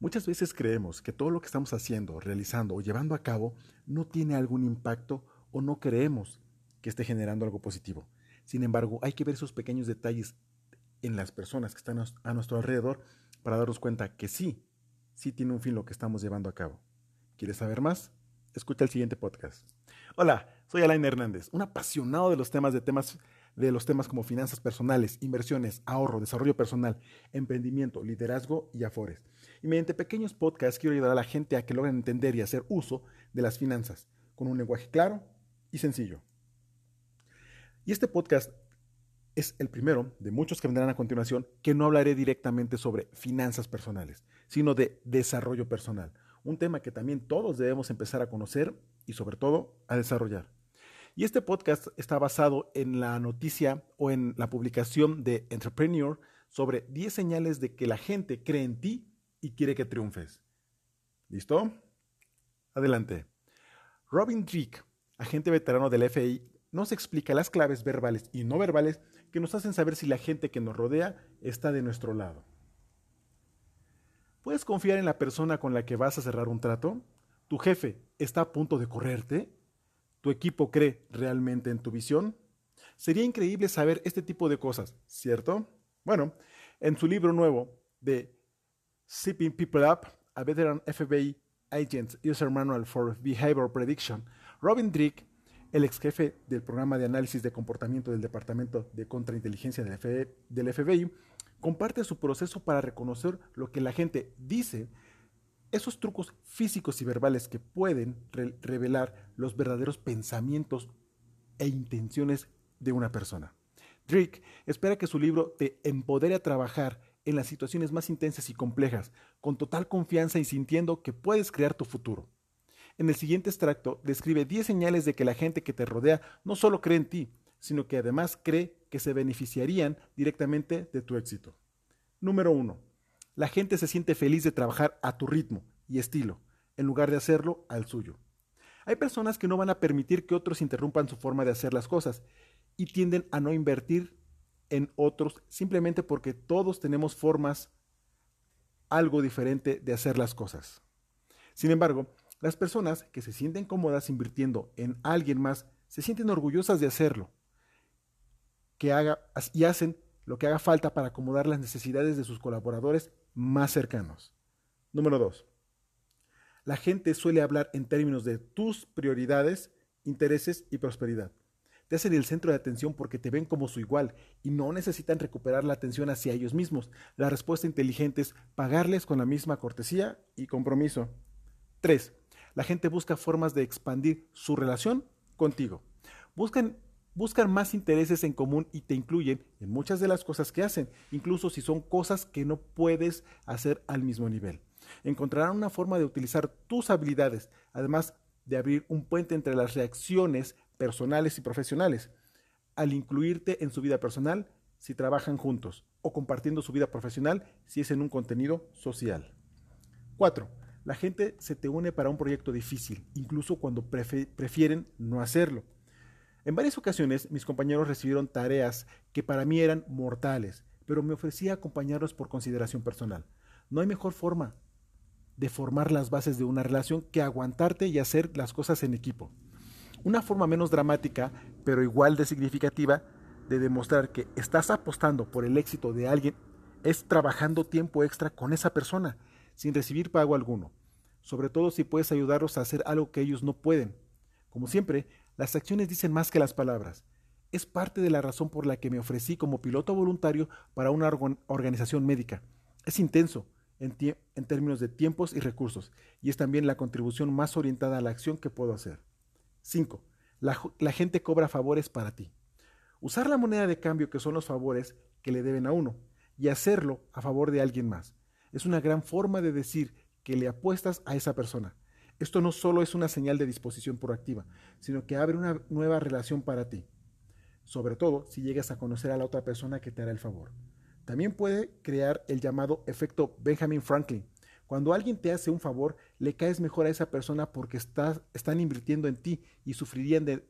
Muchas veces creemos que todo lo que estamos haciendo, realizando o llevando a cabo no tiene algún impacto o no creemos que esté generando algo positivo. Sin embargo, hay que ver esos pequeños detalles en las personas que están a nuestro alrededor para darnos cuenta que sí, sí tiene un fin lo que estamos llevando a cabo. ¿Quieres saber más? Escucha el siguiente podcast. Hola, soy Alain Hernández, un apasionado de los temas de temas de los temas como finanzas personales, inversiones, ahorro, desarrollo personal, emprendimiento, liderazgo y afores. Y mediante pequeños podcasts quiero ayudar a la gente a que logren entender y hacer uso de las finanzas con un lenguaje claro y sencillo. Y este podcast es el primero de muchos que vendrán a continuación que no hablaré directamente sobre finanzas personales, sino de desarrollo personal, un tema que también todos debemos empezar a conocer y sobre todo a desarrollar. Y este podcast está basado en la noticia o en la publicación de Entrepreneur sobre 10 señales de que la gente cree en ti y quiere que triunfes. ¿Listo? Adelante. Robin Drake, agente veterano del FI, nos explica las claves verbales y no verbales que nos hacen saber si la gente que nos rodea está de nuestro lado. ¿Puedes confiar en la persona con la que vas a cerrar un trato? ¿Tu jefe está a punto de correrte? ¿Tu equipo cree realmente en tu visión? Sería increíble saber este tipo de cosas, ¿cierto? Bueno, en su libro nuevo de Sipping People Up, a Veteran FBI Agent User Manual for Behavior Prediction, Robin Drake, el ex jefe del programa de análisis de comportamiento del Departamento de Contrainteligencia del FBI, comparte su proceso para reconocer lo que la gente dice esos trucos físicos y verbales que pueden revelar los verdaderos pensamientos e intenciones de una persona. Drake espera que su libro te empodere a trabajar en las situaciones más intensas y complejas, con total confianza y sintiendo que puedes crear tu futuro. En el siguiente extracto describe 10 señales de que la gente que te rodea no solo cree en ti, sino que además cree que se beneficiarían directamente de tu éxito. Número 1 la gente se siente feliz de trabajar a tu ritmo y estilo, en lugar de hacerlo al suyo. Hay personas que no van a permitir que otros interrumpan su forma de hacer las cosas y tienden a no invertir en otros simplemente porque todos tenemos formas algo diferente de hacer las cosas. Sin embargo, las personas que se sienten cómodas invirtiendo en alguien más se sienten orgullosas de hacerlo que haga, y hacen lo que haga falta para acomodar las necesidades de sus colaboradores más cercanos. Número 2. La gente suele hablar en términos de tus prioridades, intereses y prosperidad. Te hacen el centro de atención porque te ven como su igual y no necesitan recuperar la atención hacia ellos mismos. La respuesta inteligente es pagarles con la misma cortesía y compromiso. 3. La gente busca formas de expandir su relación contigo. Buscan buscan más intereses en común y te incluyen en muchas de las cosas que hacen, incluso si son cosas que no puedes hacer al mismo nivel. Encontrarán una forma de utilizar tus habilidades, además de abrir un puente entre las reacciones personales y profesionales, al incluirte en su vida personal si trabajan juntos o compartiendo su vida profesional si es en un contenido social. 4. La gente se te une para un proyecto difícil, incluso cuando prefieren no hacerlo. En varias ocasiones mis compañeros recibieron tareas que para mí eran mortales, pero me ofrecía acompañarlos por consideración personal. No hay mejor forma de formar las bases de una relación que aguantarte y hacer las cosas en equipo. Una forma menos dramática, pero igual de significativa, de demostrar que estás apostando por el éxito de alguien es trabajando tiempo extra con esa persona, sin recibir pago alguno, sobre todo si puedes ayudarlos a hacer algo que ellos no pueden. Como siempre, las acciones dicen más que las palabras. Es parte de la razón por la que me ofrecí como piloto voluntario para una organización médica. Es intenso en, términos de tiempos y recursos y es también la contribución más orientada a la acción que puedo hacer. 5. La, la gente cobra favores para ti. Usar la moneda de cambio que son los favores que le deben a uno y hacerlo a favor de alguien más. Es una gran forma de decir que le apuestas a esa persona. Esto no solo es una señal de disposición proactiva, sino que abre una nueva relación para ti, sobre todo si llegas a conocer a la otra persona que te hará el favor. También puede crear el llamado efecto Benjamin Franklin. Cuando alguien te hace un favor, le caes mejor a esa persona porque están invirtiendo en ti y sufrirían de,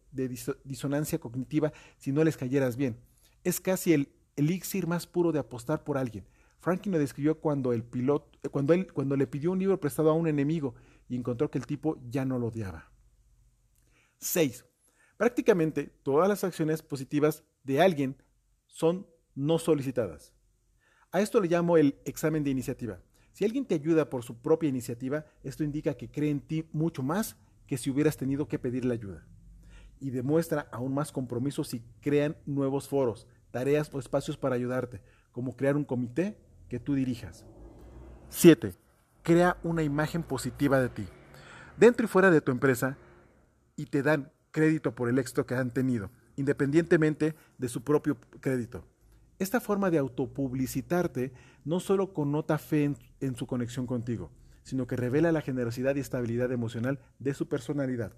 disonancia cognitiva si no les cayeras bien. Es casi el elixir más puro de apostar por alguien. Franklin lo describió cuando, el piloto, eh, cuando, él, cuando le pidió un libro prestado a un enemigo y encontró que el tipo ya no lo odiaba. 6. Prácticamente todas las acciones positivas de alguien son no solicitadas. A esto le llamo el examen de iniciativa. Si alguien te ayuda por su propia iniciativa, esto indica que cree en ti mucho más que si hubieras tenido que pedirle ayuda. Y demuestra aún más compromiso si crean nuevos foros, tareas o espacios para ayudarte, como crear un comité que tú dirijas. 7. Crea una imagen positiva de ti. Dentro y fuera de tu empresa y te dan crédito por el éxito que han tenido, independientemente de su propio crédito. Esta forma de autopublicitarte no solo connota fe en, su conexión contigo, sino que revela la generosidad y estabilidad emocional de su personalidad.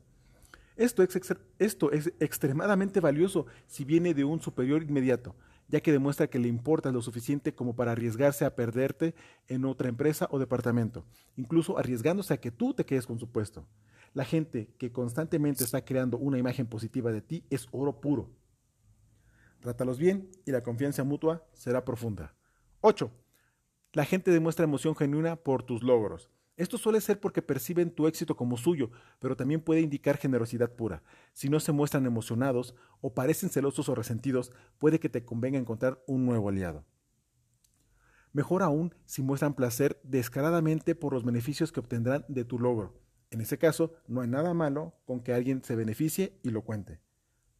Esto es, extremadamente valioso si viene de un superior inmediato, ya que demuestra que le importa lo suficiente como para arriesgarse a perderte en otra empresa o departamento, incluso arriesgándose a que tú te quedes con su puesto. La gente que constantemente está creando una imagen positiva de ti es oro puro. Trátalos bien y la confianza mutua será profunda. 8. La gente demuestra emoción genuina por tus logros. Esto suele ser porque perciben tu éxito como suyo, pero también puede indicar generosidad pura. Si no se muestran emocionados o parecen celosos o resentidos, puede que te convenga encontrar un nuevo aliado. Mejor aún si muestran placer descaradamente por los beneficios que obtendrán de tu logro. En ese caso, no hay nada malo con que alguien se beneficie y lo cuente.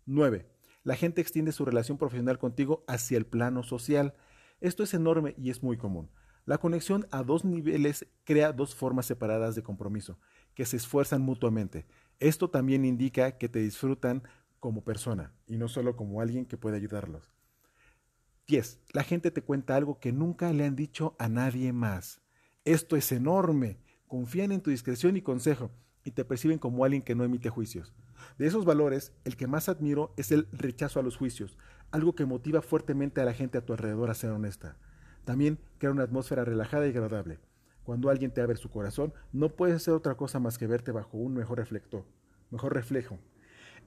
9. La gente extiende su relación profesional contigo hacia el plano social. Esto es enorme y es muy común. La conexión a dos niveles crea dos formas separadas de compromiso, que se esfuerzan mutuamente. Esto también indica que te disfrutan como persona y no solo como alguien que puede ayudarlos. 10. La gente te cuenta algo que nunca le han dicho a nadie más. Esto es enorme. Confían en tu discreción y consejo y te perciben como alguien que no emite juicios. De esos valores, el que más admiro es el rechazo a los juicios, algo que motiva fuertemente a la gente a tu alrededor a ser honesta. También crea una atmósfera relajada y agradable. Cuando alguien te abre su corazón, no puedes hacer otra cosa más que verte bajo un mejor reflector, mejor reflejo.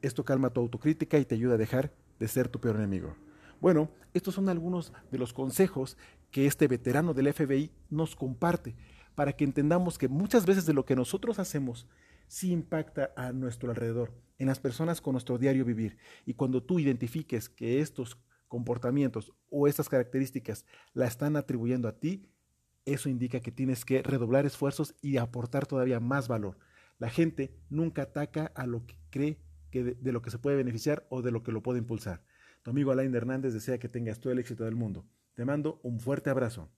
Esto calma tu autocrítica y te ayuda a dejar de ser tu peor enemigo. Bueno, estos son algunos de los consejos que este veterano del FBI nos comparte para que entendamos que muchas veces de lo que nosotros hacemos sí impacta a nuestro alrededor, en las personas con nuestro diario vivir. Y cuando tú identifiques que estos comportamientos o estas características la están atribuyendo a ti, eso indica que tienes que redoblar esfuerzos y aportar todavía más valor. La gente nunca ataca a lo que cree que de, de, lo que se puede beneficiar o de lo que lo puede impulsar. Tu amigo Alain Hernández desea que tengas todo el éxito del mundo. Te mando un fuerte abrazo.